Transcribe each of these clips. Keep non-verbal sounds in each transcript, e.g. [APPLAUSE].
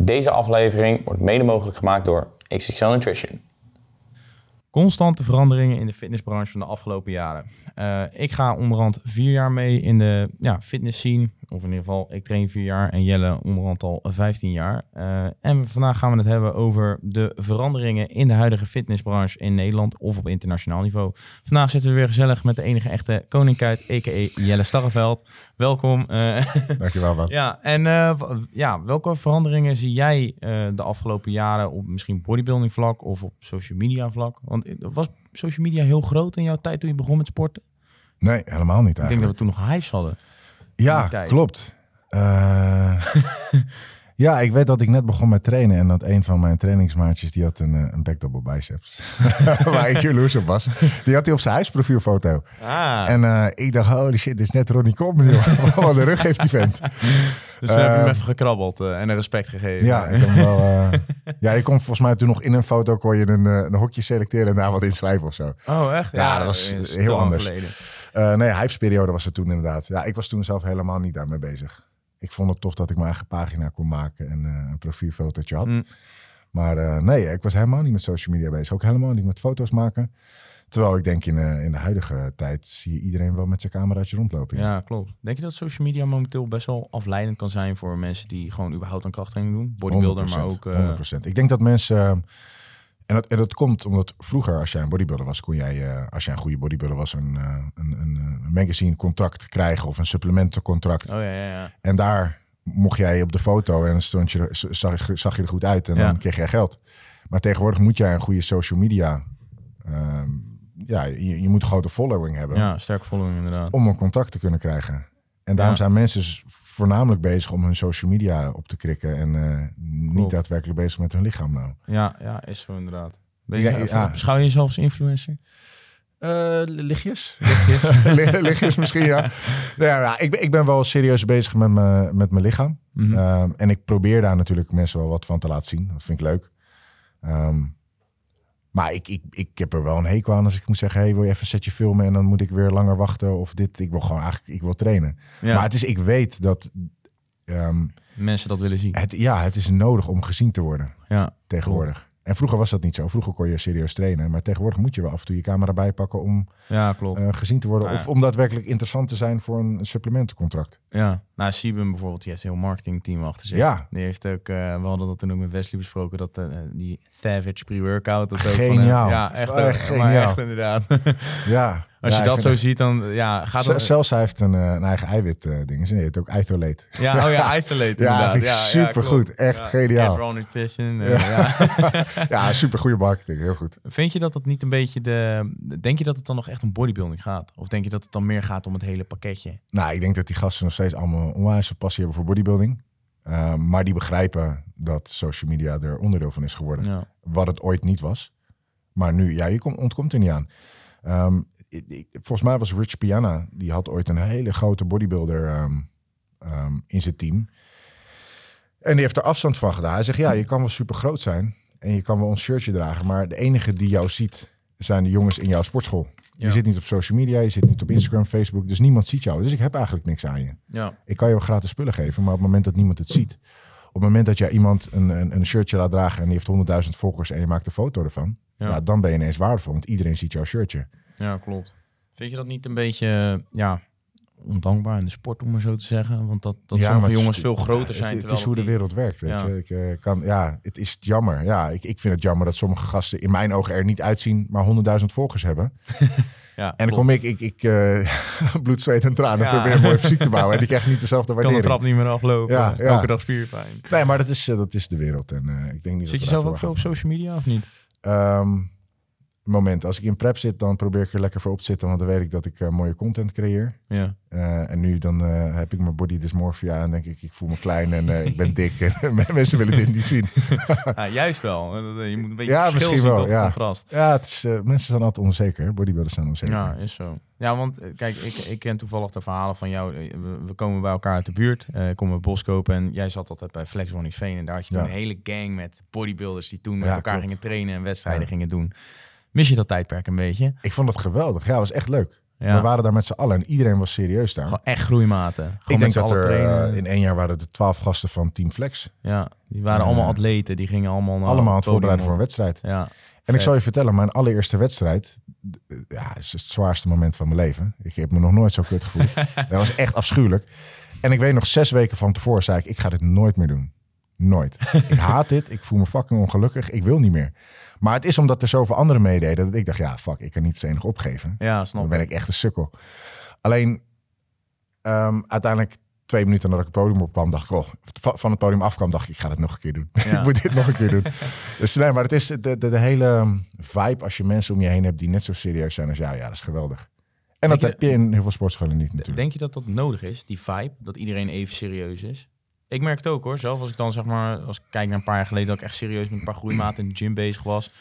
Deze aflevering wordt mede mogelijk gemaakt door XXL Nutrition. Constante veranderingen in de fitnessbranche van de afgelopen jaren. Uh, ik ga onderhand vier jaar mee in de ja, fitness scene. Of in ieder geval, ik train vier jaar en Jelle onderhand al 15 jaar. Uh, en vandaag gaan we het hebben over de veranderingen in de huidige fitnessbranche in Nederland of op internationaal niveau. Vandaag zitten we weer gezellig met de enige echte koninkuit, a.k.a. Jelle Starreveld. Welkom. Uh, Dankjewel, man. [LAUGHS] ja, en ja, welke veranderingen zie jij de afgelopen jaren op misschien bodybuilding vlak of op social media vlak? Want was social media heel groot in jouw tijd toen je begon met sporten? Nee, helemaal niet eigenlijk. Ik denk dat we toen nog hypes hadden. Ja, klopt. Uh, [LAUGHS] ja, ik weet dat ik net begon met trainen en dat een van mijn trainingsmaatjes die had een, eh, een back double biceps. [LAUGHS] Waar ik jaloers op was. Die had hij op zijn huisprofielfoto. Ah. En uh, ik dacht, holy shit, dit is net Ronnie Coleman, [LAUGHS] Wat de rug heeft die vent. Dus uh, heb je hem even gekrabbeld en een respect gegeven. Ja, ik wel, [LAUGHS] ja, je kon volgens mij toen nog in een foto kon je een, een hokje selecteren en daar wat in schrijven of zo. Oh, echt? Ja, dat was heel anders. Nee, hypesperiode was het toen inderdaad. Ja, ik was toen zelf helemaal niet daarmee bezig. Ik vond het tof dat ik mijn eigen pagina kon maken en een profielfotootje had. Mm. Maar uh, nee, ik was helemaal niet met social media bezig. Ook helemaal niet met foto's maken. Terwijl ik denk in, in de huidige tijd zie je iedereen wel met zijn cameraatje rondlopen. Ja. ja. klopt. Denk je dat social media momenteel best wel afleidend kan zijn voor mensen die gewoon überhaupt een krachttraining doen? Bodybuilder, maar ook... 100%. Ik denk dat mensen en dat, en dat komt omdat vroeger, als jij een bodybuilder was, kon jij, uh, als jij een goede bodybuilder was, een, uh, een, een, een magazine contract krijgen of een supplementencontract. Oh, ja, ja, ja. En daar mocht jij op de foto en stond je, zag, zag je er goed uit en dan kreeg jij geld. Maar tegenwoordig moet jij een goede social media. Uh, ja, je, je, moet een grote following hebben. Ja, sterk following inderdaad. Om een contract te kunnen krijgen. En daarom zijn mensen voornamelijk bezig om hun social media op te krikken en uh, niet daadwerkelijk bezig met hun lichaam nou. Ja, ja is zo inderdaad. Ben je, ja, ja. Beschouw je jezelf als influencer? Uh, lichtjes. [LAUGHS] [LAUGHS] Lichtjes. misschien, ja. ja, ik, ben, ik ben wel serieus bezig met, me, met mijn lichaam. Mm -hmm. en ik probeer daar natuurlijk mensen wel wat van te laten zien. Dat vind ik leuk. Um, maar ik, ik, ik heb er wel een hekel aan als ik moet zeggen... hey, wil je even een setje filmen en dan moet ik weer langer wachten... of dit, ik wil gewoon eigenlijk, ik wil trainen. Maar het is, ik weet dat... Um, Mensen dat willen zien. Het, ja, het is nodig om gezien te worden ja, tegenwoordig. En vroeger was dat niet zo. Vroeger kon je serieus trainen. Maar tegenwoordig moet je wel af en toe je camera bijpakken om ja, klopt. Uh, gezien te worden. Of om daadwerkelijk interessant te zijn voor een supplementencontract. Ja, nou Sibum bijvoorbeeld, die heeft een heel marketingteam achter zich. Ja. Die heeft ook, uh, we hadden dat toen ook met Wesley besproken, dat uh, die Savage pre-workout. Geniaal. ja, echt, uh, geniaal. echt inderdaad. ja. [LAUGHS] Als je dat zo ziet, dan ja, gaat het... Zelfs hij heeft een, een eigen eiwit uh, ding. Ze heet ook Eitholate. Ja, oh ja, [LAUGHS] ja, vind ik ja, super goed. Echt geniaal. Nutrition. ja. ja, super goede [LAUGHS] marketing. Heel goed. Vind je dat het niet een beetje de... Denk je dat het dan nog echt om bodybuilding gaat? Of denk je dat het dan meer gaat om het hele pakketje? Nou, ik denk dat die gasten nog steeds allemaal onwijs passie hebben voor bodybuilding. Uh, maar die begrijpen dat social media er onderdeel van is geworden. Ja. Wat het ooit niet was. Maar nu, ja, je komt, ontkomt er niet aan. Um, ik, volgens mij was Rich Piana, die had ooit een hele grote bodybuilder um, um, in zijn team. En die heeft er afstand van gedaan. Hij zegt, ja, je kan wel super groot zijn en je kan wel een shirtje dragen, maar de enige die jou ziet zijn de jongens in jouw sportschool. Je zit niet op social media, je zit niet op Instagram, Facebook, dus niemand ziet jou. Dus ik heb eigenlijk niks aan je. Ja. Ik kan je wel gratis spullen geven, maar op het moment dat niemand het ziet, het moment dat jij iemand een, een, een shirtje laat dragen en die heeft 100.000 volgers en je maakt een foto ervan, ja. dan ben je ineens waardevol, want iedereen ziet jouw shirtje. Ja, klopt. Vind je dat niet een beetje, ja, ondankbaar in de sport, om maar zo te zeggen. Want dat, dat ja, sommige jongens veel groter zijn. Het, het is hoe de wereld werkt, weet ja. je. Ik, uh, kan, ja, het is jammer. Ja, ik, ik vind het jammer dat sommige gasten in mijn ogen er niet uitzien, maar 100.000 volgers hebben. [LAUGHS] ja, en dan kom ik, ik, ik uh, [LAUGHS] bloed, zweet en tranen, ja. probeer een mooie fysiek te bouwen. En die [LAUGHS] krijgt niet dezelfde waardering. Kan de trap niet meer aflopen. Ja, Elke dag spierpijn. Nee, maar dat is, uh, dat is de wereld. En uh, ik denk niet Zit je zelf ook veel op social media of niet? Um, moment. Als ik in prep zit, dan probeer ik er lekker voor op te zitten, want dan weet ik dat ik uh, mooie content creëer. Ja. Uh, en nu dan uh, heb ik mijn body dysmorphia en denk ik, ik voel me klein en ik ben dik en [LAUGHS] mensen willen dit niet zien. [LAUGHS] ja, juist wel. Je moet een beetje ja, misschien zien wel, ja. contrast. Ja, het is, mensen zijn altijd onzeker. Bodybuilders zijn onzeker. Ja, is zo. Ja, want kijk, ik, ik ken toevallig de verhalen van jou. We, komen bij elkaar uit de buurt, komen bos kopen en jij zat altijd bij Flex Veen en daar had je ja. een hele gang met bodybuilders die toen met elkaar klopt. gingen trainen en wedstrijden gingen doen. Mis je dat tijdperk een beetje? Ik vond het geweldig. Ja, was echt leuk. Ja. We waren daar met z'n allen en iedereen was serieus daar. Gewoon echt groeimaten. Gewoon ik denk dat er eh, in één jaar waren er twaalf gasten van Team Flex. Ja, die waren Eh, allemaal atleten. Die gingen allemaal naar allemaal aan het voorbereiden voor een wedstrijd. Ja, En ik zal je vertellen, mijn allereerste wedstrijd ja, is het zwaarste moment van mijn leven. Ik heb me nog nooit zo kut gevoeld. [LAUGHS] dat was echt afschuwelijk. En ik weet nog zes weken van tevoren zei ik, ik ga dit nooit meer doen. Nooit. ik haat dit. Ik voel me fucking ongelukkig. Ik wil niet meer. Maar het is omdat er zoveel anderen meededen dat ik dacht, ja, fuck, ik kan niet enig opgeven. ja snap Dan ben ik echt een sukkel. Alleen, ehm, uiteindelijk twee minuten nadat ik het podium opkwam, dacht ik, oh, va- van het podium afkwam, dacht ik, ik ga het nog een keer doen. [LAUGHS] Ja. ik moet dit nog een keer doen. dus nee, maar het is de, de, de hele vibe als je mensen om je heen hebt die net zo serieus zijn als jou. Ja, dat is geweldig. En dat je heb je in heel veel sportscholen niet natuurlijk. Denk je dat dat nodig is, die vibe? Dat iedereen even serieus is? Ik merk het ook hoor. Zelf als ik dan zeg maar, als ik kijk naar een paar jaar geleden, dat ik echt serieus met een paar groeimaten in de gym bezig was.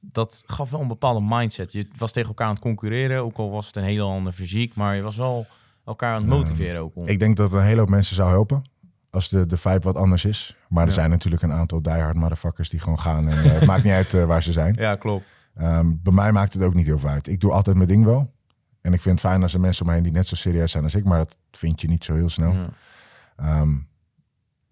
Dat gaf wel een bepaalde mindset. Je was tegen elkaar aan het concurreren, ook al was het een hele andere fysiek, maar je was wel elkaar aan het motiveren ook. om- Ik denk dat het een hele hoop mensen zou helpen als de, de vibe wat anders is. Maar er Ja. zijn natuurlijk een aantal diehard motherfuckers die gewoon gaan. En eh, het maakt niet uit eh, waar ze zijn. [LAUGHS] Ja, klopt. Ehm, bij mij maakt het ook niet heel veel uit. Ik doe altijd mijn ding wel. En ik vind het fijn als er mensen om me heen die net zo serieus zijn als ik. Maar dat vind je niet zo heel snel. Ja. Ehm,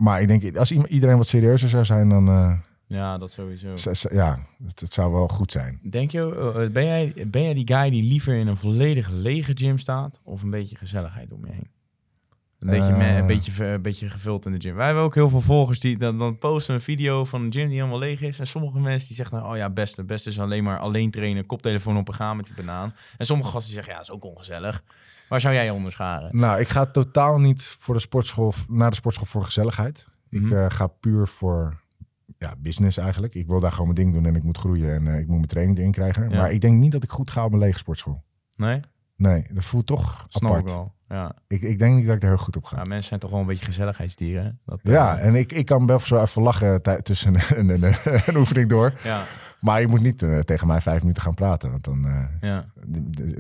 maar ik denk, als iedereen wat serieuzer zou zijn, dan eh, ja, dat sowieso. ja, het, het zou wel goed zijn. Denk je, eh, ben, jij, ben jij die guy die liever in een volledig lege gym staat of een beetje gezelligheid om je heen? Een beetje, me- Eh. een, beetje, een beetje gevuld in de gym. Wij hebben ook heel veel volgers die dan, dan posten een video van een gym die helemaal leeg is. En sommige mensen die zeggen, nou, oh ja, beste, beste is alleen maar alleen trainen, koptelefoon op en gaan met die banaan. En sommige gasten die zeggen, ja, dat is ook ongezellig. Waar zou jij je onderscharen? Nou, ik ga totaal niet voor de sportschool, naar de sportschool voor gezelligheid. Ik Mhm. eh, ga puur voor ja, business eigenlijk. Ik wil daar gewoon mijn ding doen en ik moet groeien en eh, ik moet mijn training erin krijgen. Ja. Maar ik denk niet dat ik goed ga op een lege sportschool. Nee? Nee, dat voelt toch Snap apart. ik wel. Ja. Ik, ik denk niet dat ik daar heel goed op ga. ja, mensen zijn toch wel een beetje gezelligheidsdieren. Dat, eh, Ja, en ik, ik kan best zo even lachen tussen een, [LAUGHS] een, een, een oefening door. ja, Maar je moet niet eh, tegen mij vijf minuten gaan praten, want dan eh, ja.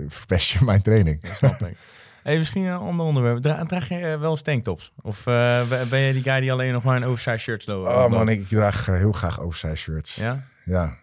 verpest je mijn training. Snap ik. [LAUGHS] Hey, misschien een ander onderwerp. Dra- draag je eh, wel eens tanktops? Of eh, ben- je die guy die alleen nog maar een oversized shirt lo- Oh loopt? man, ik draag eh, heel graag oversized shirts. Ja, Ja?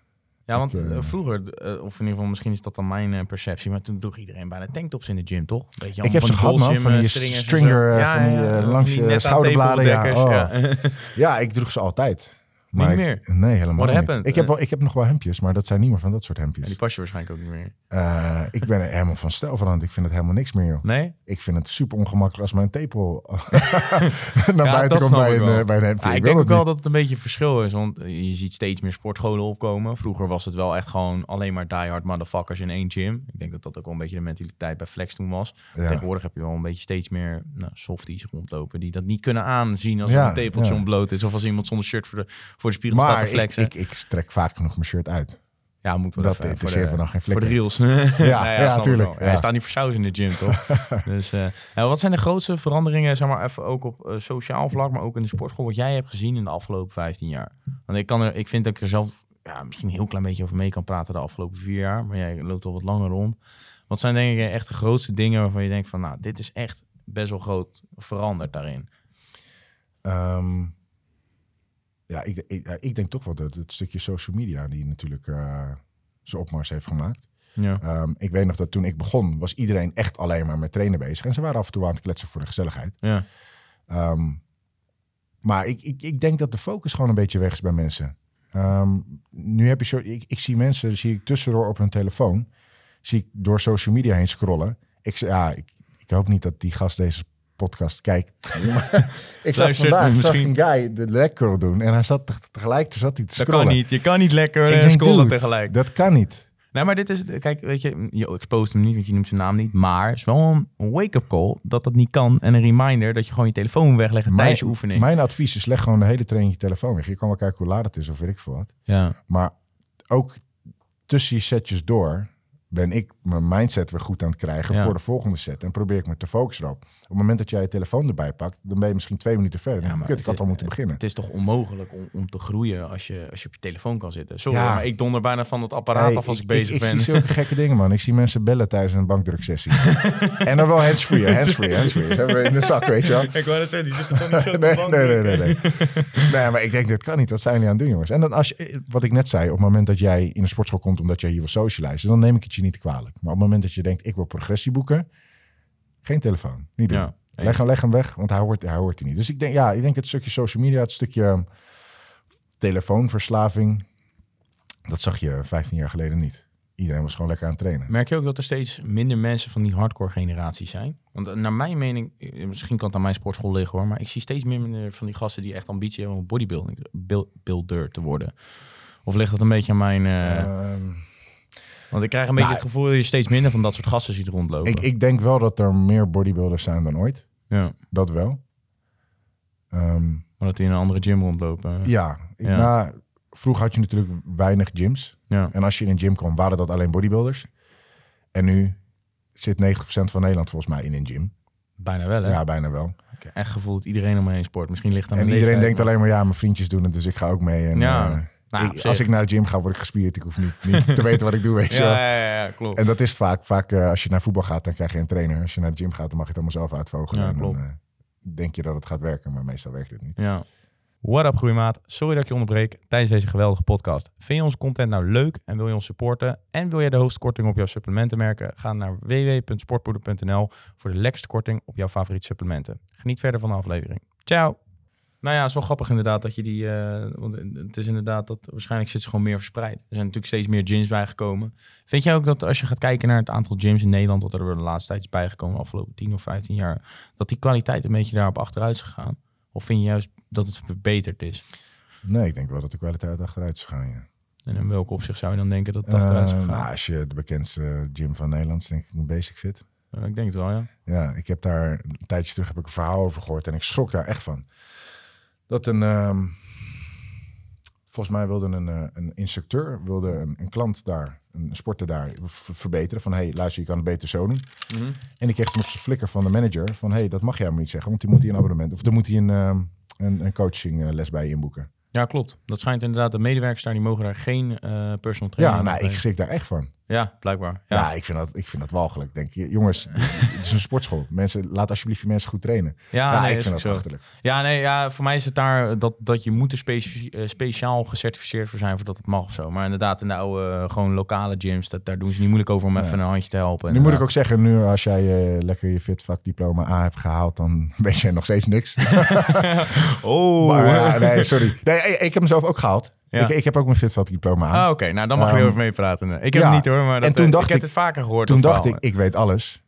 Ja, want eh, eh, vroeger, eh, of in ieder geval misschien is dat dan mijn perceptie, maar toen droeg iedereen bijna tanktops in de gym, toch? Weet je, Ik heb ze gehad, man, van die stringer, van die, langs je schouderbladen, ja. Oh. [LAUGHS] [LAUGHS] ja. ik droeg ze altijd. Niet ik- meer? Nee, helemaal What niet. happened? Ik heb, Eh. wel, ik heb nog wel hemdjes, maar dat zijn niet meer van dat soort En hemdjes. die pas je waarschijnlijk ook niet meer. Eh, ik ben er helemaal van stijl veranderd. Ik vind het helemaal niks meer, joh. Nee? Ik vind het super ongemakkelijk als mijn tepel [LAUGHS] naar Ja, buiten komt snap bij ik een, eh, bij een hemdje. Ja, ik denk ook wel niet. dat het een beetje een verschil is, want eh, je ziet steeds meer sportscholen opkomen. Vroeger was het wel echt gewoon alleen maar diehard motherfuckers in één gym. Ik denk dat dat ook wel een beetje de mentaliteit bij Flex toen was. Ja. Tegenwoordig heb je wel een beetje steeds meer nou, softies rondlopen die dat niet kunnen aanzien als een tepeltje ontbloot is of als iemand zonder shirt voor de, voor de spiegel staat Maar te ik, flexen. ik, ik trek vaak genoeg mijn shirt uit. ja, moet wel dat even, voor de- me dan geen Voor de reels. [LAUGHS] Ja, ja, snap ik tuurlijk, wel. Ja, ja. Hij staat niet voor saus in de gym, toch? [LAUGHS] dus, eh, nou, wat zijn de grootste veranderingen, zeg maar even ook op eh, sociaal vlak, maar ook in de sportschool, wat jij hebt gezien in de afgelopen 15 jaar? Want ik, kan er, ik vind dat ik er zelf ja, misschien een heel klein beetje over mee kan praten de afgelopen vier jaar, maar jij loopt al wat langer rond. Wat zijn denk ik echt de grootste dingen waarvan je denkt van, nou, dit is echt best wel groot veranderd daarin? Ehm, ja, ik, ik, ik denk toch wel dat het stukje social media die natuurlijk eh zijn opmars heeft gemaakt. Ja. Ehm, ik weet nog dat toen ik begon, was iedereen echt alleen maar met trainen bezig. En ze waren af en toe aan het kletsen voor de gezelligheid. Ja. Ehm, maar ik, ik, ik denk dat de focus gewoon een beetje weg is bij mensen. Ehm, nu heb je zo, ik, ik zie mensen, zie ik tussendoor op hun telefoon, zie ik door social media heen scrollen. Ik, ja, ik, ik hoop niet dat die gast deze podcast kijkt. [LAUGHS] Ik zag vandaag zag misschien. een guy de curl doen en hij zat te- tegelijk, zat hij te Dat scrollen. kan niet. Je kan niet lekker Ik en scrollen dude, tegelijk. Dat kan niet. Nee, maar dit is, kijk, weet je, je exposeert hem niet, want je noemt zijn naam niet. Maar het is wel een, wake-up call dat dat niet kan. En een reminder dat je gewoon je telefoon weglegt tijdens je oefening. mijn advies is leg gewoon de hele training je telefoon weg. Je kan wel kijken hoe laat het is of weet ik veel wat. ja. Maar ook tussen je setjes door ben ik mijn mindset weer goed aan het krijgen Ja. voor de volgende set. En probeer ik me te focussen erop. Op het moment dat jij je telefoon erbij pakt, dan ben je misschien twee minuten verder. Ja, maar Kut, ik had het- al moeten beginnen. Het is toch onmogelijk om, om te groeien als je, als je op je telefoon kan zitten. Sorry, Ja. maar ik donder bijna van het apparaat Hey, af als ik, ik, bezig ik, ben. Ik zie zulke gekke dingen, man. Ik zie mensen bellen tijdens een bankdruksessie. [LAUGHS] en dan wel handsfree, handsfree, handsfree. Ze hebben we in de zak, weet je wel. ik wou net zeggen, die zitten toch niet zo nee, nee, nee, nee, nee. nee, maar ik denk, dit kan niet. Wat zijn jullie aan het doen, jongens? En dan als je, wat ik net zei, op het moment dat jij in een sportschool komt omdat jij hier wil socializen, dan neem ik het je niet kwalijk. Maar op het moment dat je denkt, ik wil progressie boeken, geen telefoon, niet doen. Ja, leg, hem, leg hem weg, want hij hoort, hij hoort hij niet. Dus ik denk, ja, ik denk het stukje social media, het stukje telefoonverslaving, dat zag je 15 jaar geleden niet. Iedereen was gewoon lekker aan het trainen. Merk je ook dat er steeds minder mensen van die hardcore generatie zijn? Want naar mijn mening, misschien kan het aan mijn sportschool liggen hoor, maar ik zie steeds minder van die gasten die echt ambitie hebben om bodybuilding builder te worden. Of ligt dat een beetje aan mijn... Uh... Want ik krijg een beetje nou, het gevoel dat je steeds minder van dat soort gasten ziet rondlopen. Ik, ik denk wel dat er meer bodybuilders zijn dan ooit. Ja. Dat wel. Um, maar dat die in een andere gym rondlopen. Ja. Ik, ja. Nou, vroeger had je natuurlijk weinig gyms. Ja. En als je in een gym kwam, waren dat alleen bodybuilders. En nu zit 90% van Nederland volgens mij in een gym. Bijna wel, hè? Ja, bijna wel. Ik heb echt gevoel dat iedereen om me heen sport. Misschien ligt aan En iedereen denkt alleen maar, ja, mijn vriendjes doen het, dus ik ga ook mee. En, ja. Uh, nou, als ik naar de gym ga, word ik gespierd. Ik hoef niet, niet te weten wat ik doe, weet je [LAUGHS] ja, ja, ja, klopt. En dat is het vaak. Vaak uh, als je naar voetbal gaat, dan krijg je een trainer. Als je naar de gym gaat, dan mag je het allemaal zelf uitvogelen. Ja, en dan uh, denk je dat het gaat werken, maar meestal werkt het niet. Ja. What up groeimaat, sorry dat ik je onderbreek tijdens deze geweldige podcast. Vind je onze content nou leuk en wil je ons supporten en wil jij de hoogste korting op jouw supplementen merken? Ga naar www.sportpoeder.nl voor de lekkerste korting op jouw favoriete supplementen. Geniet verder van de aflevering. Ciao! Nou ja, het is wel grappig inderdaad dat je die, uh, want het is inderdaad dat waarschijnlijk zit ze gewoon meer verspreid. Er zijn natuurlijk steeds meer gyms bijgekomen. Vind jij ook dat als je gaat kijken naar het aantal gyms in Nederland, dat er de laatste tijd is bijgekomen, de afgelopen 10 of 15 jaar, dat die kwaliteit een beetje daarop achteruit is gegaan? Of vind je juist dat het verbeterd is? Nee, ik denk wel dat de kwaliteit achteruit is gegaan, ja. En in welke opzicht zou je dan denken dat het achteruit is Uh, gegaan? nou, als je de bekendste gym van Nederland is, denk ik een Basic Fit. Uh, ik denk het wel, ja. Ja, ik heb daar een tijdje terug heb ik een verhaal over gehoord en ik schrok daar echt van. Dat een, um, volgens mij wilde een, uh, een instructeur, wilde een, een, klant daar, een sporter daar verbeteren. Van, hey, luister, je kan het beter zo doen. Mm -hmm. En ik kreeg hem op zijn flikker van de manager van, hey, dat mag jij maar niet zeggen, want die moet hier een abonnement, of dan moet hij een, uh, een, een coachingles bij je inboeken. Ja, klopt. Dat schijnt inderdaad, de medewerkers daar, die mogen daar geen uh, personal training Ja, nou, ik schrik daar echt van. Ja, blijkbaar. Ja, ja ik, vind dat, ik vind dat walgelijk. Denk je, jongens, [LAUGHS] het is een sportschool. Mensen, laat alsjeblieft je mensen goed trainen. Ja, ja nee, ik vind dat zo. achterlijk. Ja, nee, ja, voor mij is het daar dat, dat je moet er speci uh, speciaal gecertificeerd voor zijn voordat het mag of zo. Maar inderdaad, in de oude, uh, gewoon lokale gyms, dat, daar doen ze niet moeilijk over om even een handje te helpen. Nu inderdaad. moet ik ook zeggen, nu als jij uh, lekker je fitvak diploma A hebt gehaald, dan [LAUGHS] weet jij nog steeds niks. [LAUGHS] oh. Maar, nee, sorry. Nee, ik, ik heb hem zelf ook gehaald. Ja. Ik, ik, heb ook mijn fitvak diploma aan. Ah, oké. Nou, dan mag um, je over meepraten. Ik heb ja. het niet hoor, maar dat, en toen dacht ik heb ik, het vaker gehoord. Toen dacht verhaal. ik, ik weet alles.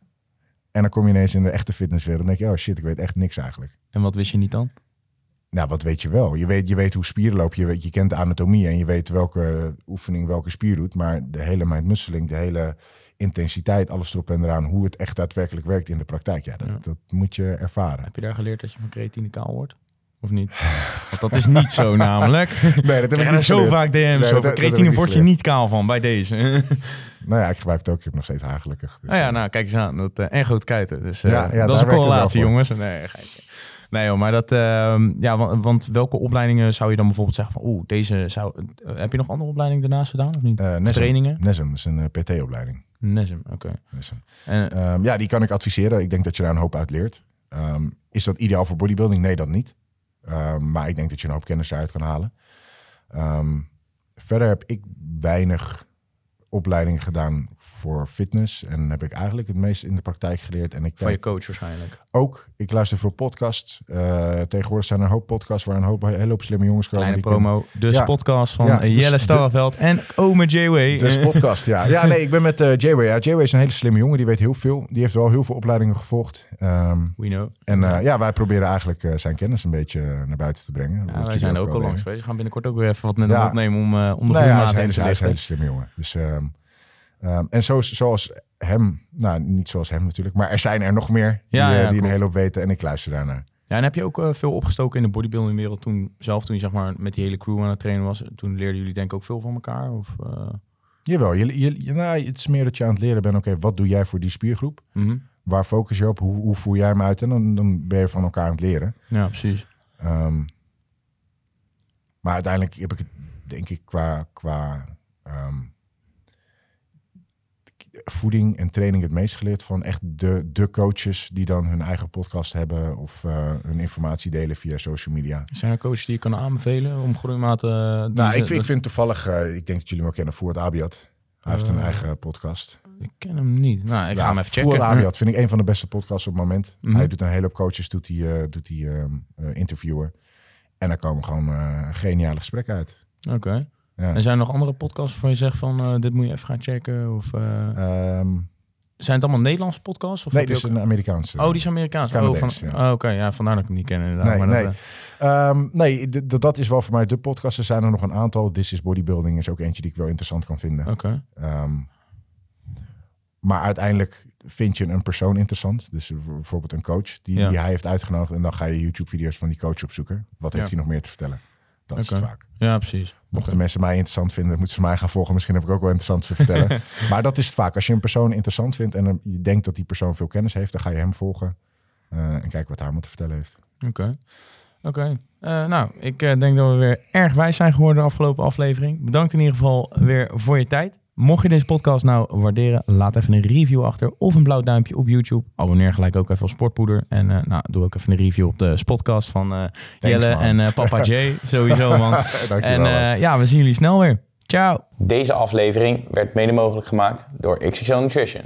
En dan kom je ineens in de echte fitnesswereld. Dan denk je, oh shit, ik weet echt niks eigenlijk. En wat wist je niet dan? Nou, wat weet je wel? Je weet, je weet hoe spieren lopen. Je, weet, je kent de anatomie en je weet welke oefening welke spier doet. Maar de hele mindmusseling, de hele intensiteit, alles erop en eraan. Hoe het echt daadwerkelijk werkt in de praktijk. Ja, dat, Ja. dat moet je ervaren. Heb je daar geleerd dat je van creatine kaal wordt? Of niet? Want dat is niet zo namelijk. [LAUGHS] Nee, dat heb Ik er niet zo geleerd. vaak DM's Nee, over. Creatine word je niet kaal van, bij deze. [LAUGHS] Nou ja, ik gebruik het ook. Ik heb nog steeds haar gelukkig. Dus, Nou ja, eh, nou, kijk eens aan. Dat, eh, en groot kuiten. Dus eh, Ja, ja, dat is een correlatie, jongens. Nee. Nee joh, maar dat... ehm, ja, want, want welke opleidingen zou je dan bijvoorbeeld zeggen van... Oeh, deze zou... heb je nog andere opleidingen daarnaast gedaan of niet? Trainingen? Nesum is een PT-opleiding. Nesum, oké. Nesum. En Ehm, ja, die kan ik adviseren. Ik denk dat je daar een hoop uit leert. Ehm, is dat ideaal voor bodybuilding? Nee, dat niet. Ehm, maar ik denk dat je een hoop kennis eruit kan halen. Ehm, verder heb ik weinig opleidingen gedaan voor fitness. En heb ik eigenlijk het meest in de praktijk geleerd. En ik van je coach waarschijnlijk. ook, ik luister veel podcasts. Eh, tegenwoordig zijn er een hoop podcasts waar een, hoop, een hele hoop slimme jongens komen. Kleine kunnen- promo. Dus Ja. podcast van Ja, dus Jelle de- Starreveld en Ome J-Way. Dus podcast, ja. Ja, nee, ik ben met eh J-Way. Ja, J-Way is een hele slimme jongen. Die weet heel veel. Die heeft wel heel veel opleidingen gevolgd. Ehm, We know. en eh, ja, wij proberen eigenlijk zijn kennis een beetje naar buiten te brengen. Ja, Dat wij zijn ook al langs. We gaan binnenkort ook weer even wat met hem opnemen om, uh, om de Nou ja, hij is, een hele slimme jongen. Dus, ehm, ehm, en zo, zoals hem, nou niet zoals hem natuurlijk, maar er zijn er nog meer die, Ja, eh, ja, die een hele hoop weten en ik luister daarnaar. Ja, en heb je ook eh, veel opgestoken in de bodybuilding wereld toen zelf, toen je zeg maar met die hele crew aan het trainen was? Toen leerden jullie denk ik ook veel van elkaar? Of, eh, Jawel, je, je, je- nou, het is meer dat je aan het leren bent, oké, wat doe jij voor die spiergroep? mhm. Waar focus je op? Hoe, hoe voer jij hem uit? En dan, dan ben je van elkaar aan het leren. Ja, precies. Ehm, maar uiteindelijk heb ik het, denk ik, qua, qua ehm, voeding en training het meest geleerd van echt de, de coaches die dan hun eigen podcast hebben of eh, hun informatie delen via social media. Zijn er coaches die je kan aanbevelen om groeimaat... eh, die Nou, ik, ik vind toevallig, eh, ik denk dat jullie hem wel kennen, voor het Abiat. Hij heeft een Eh, eigen podcast. Ik ken hem niet. Nou, ik Ja, ga hem even checken. Rabiat vind ik een van de beste podcasts op het moment. Mhm. Hij doet een hele hoop coaches, doet hij, eh, doet hij ehm, eh, interviewen. En er komen gewoon eh, geniale gesprekken uit. Oké. Ja. En zijn er nog andere podcasts waarvan je zegt van eh, dit moet je even gaan checken? Of, eh, Ehm, zijn het allemaal Nederlandse podcasts? Of nee, dit is ook- een Amerikaanse. Oh, die is Amerikaans. Oh, van... ja. oh, oké. Ja, vandaar dat ik hem niet ken inderdaad. Nee, Maar dat, nee. eh, Ehm, nee, dat is wel voor mij de podcast. Er zijn er nog een aantal. This is Bodybuilding is ook eentje die ik wel interessant kan vinden. Oké. Ehm, maar uiteindelijk vind je een persoon interessant. Dus bijvoorbeeld een coach die, Ja. die hij heeft uitgenodigd. En dan ga je YouTube-video's van die coach opzoeken. Wat heeft hij nog meer te vertellen? Dat is het vaak. Ja, precies. Mochten mensen mij interessant vinden, moeten ze mij gaan volgen. Misschien heb ik ook wel interessant te vertellen. [LAUGHS] maar dat is het vaak. Als je een persoon interessant vindt en je denkt dat die persoon veel kennis heeft, dan ga je hem volgen. eh, en kijken wat hij allemaal te vertellen heeft. Oké. Oké. Eh, nou, ik eh, denk dat we weer erg wijs zijn geworden de afgelopen aflevering. Bedankt in ieder geval weer voor je tijd. Mocht je deze podcast nou waarderen, laat even een review achter of een blauw duimpje op YouTube. Abonneer gelijk ook even op Sportpoeder. En eh, nou, doe ook even een review op de podcast van eh, Jelle man. en eh, Papa [LAUGHS] J. Sowieso, man. [LAUGHS] En eh, ja, we zien jullie snel weer. Ciao. Deze aflevering werd mede mogelijk gemaakt door XXL Nutrition.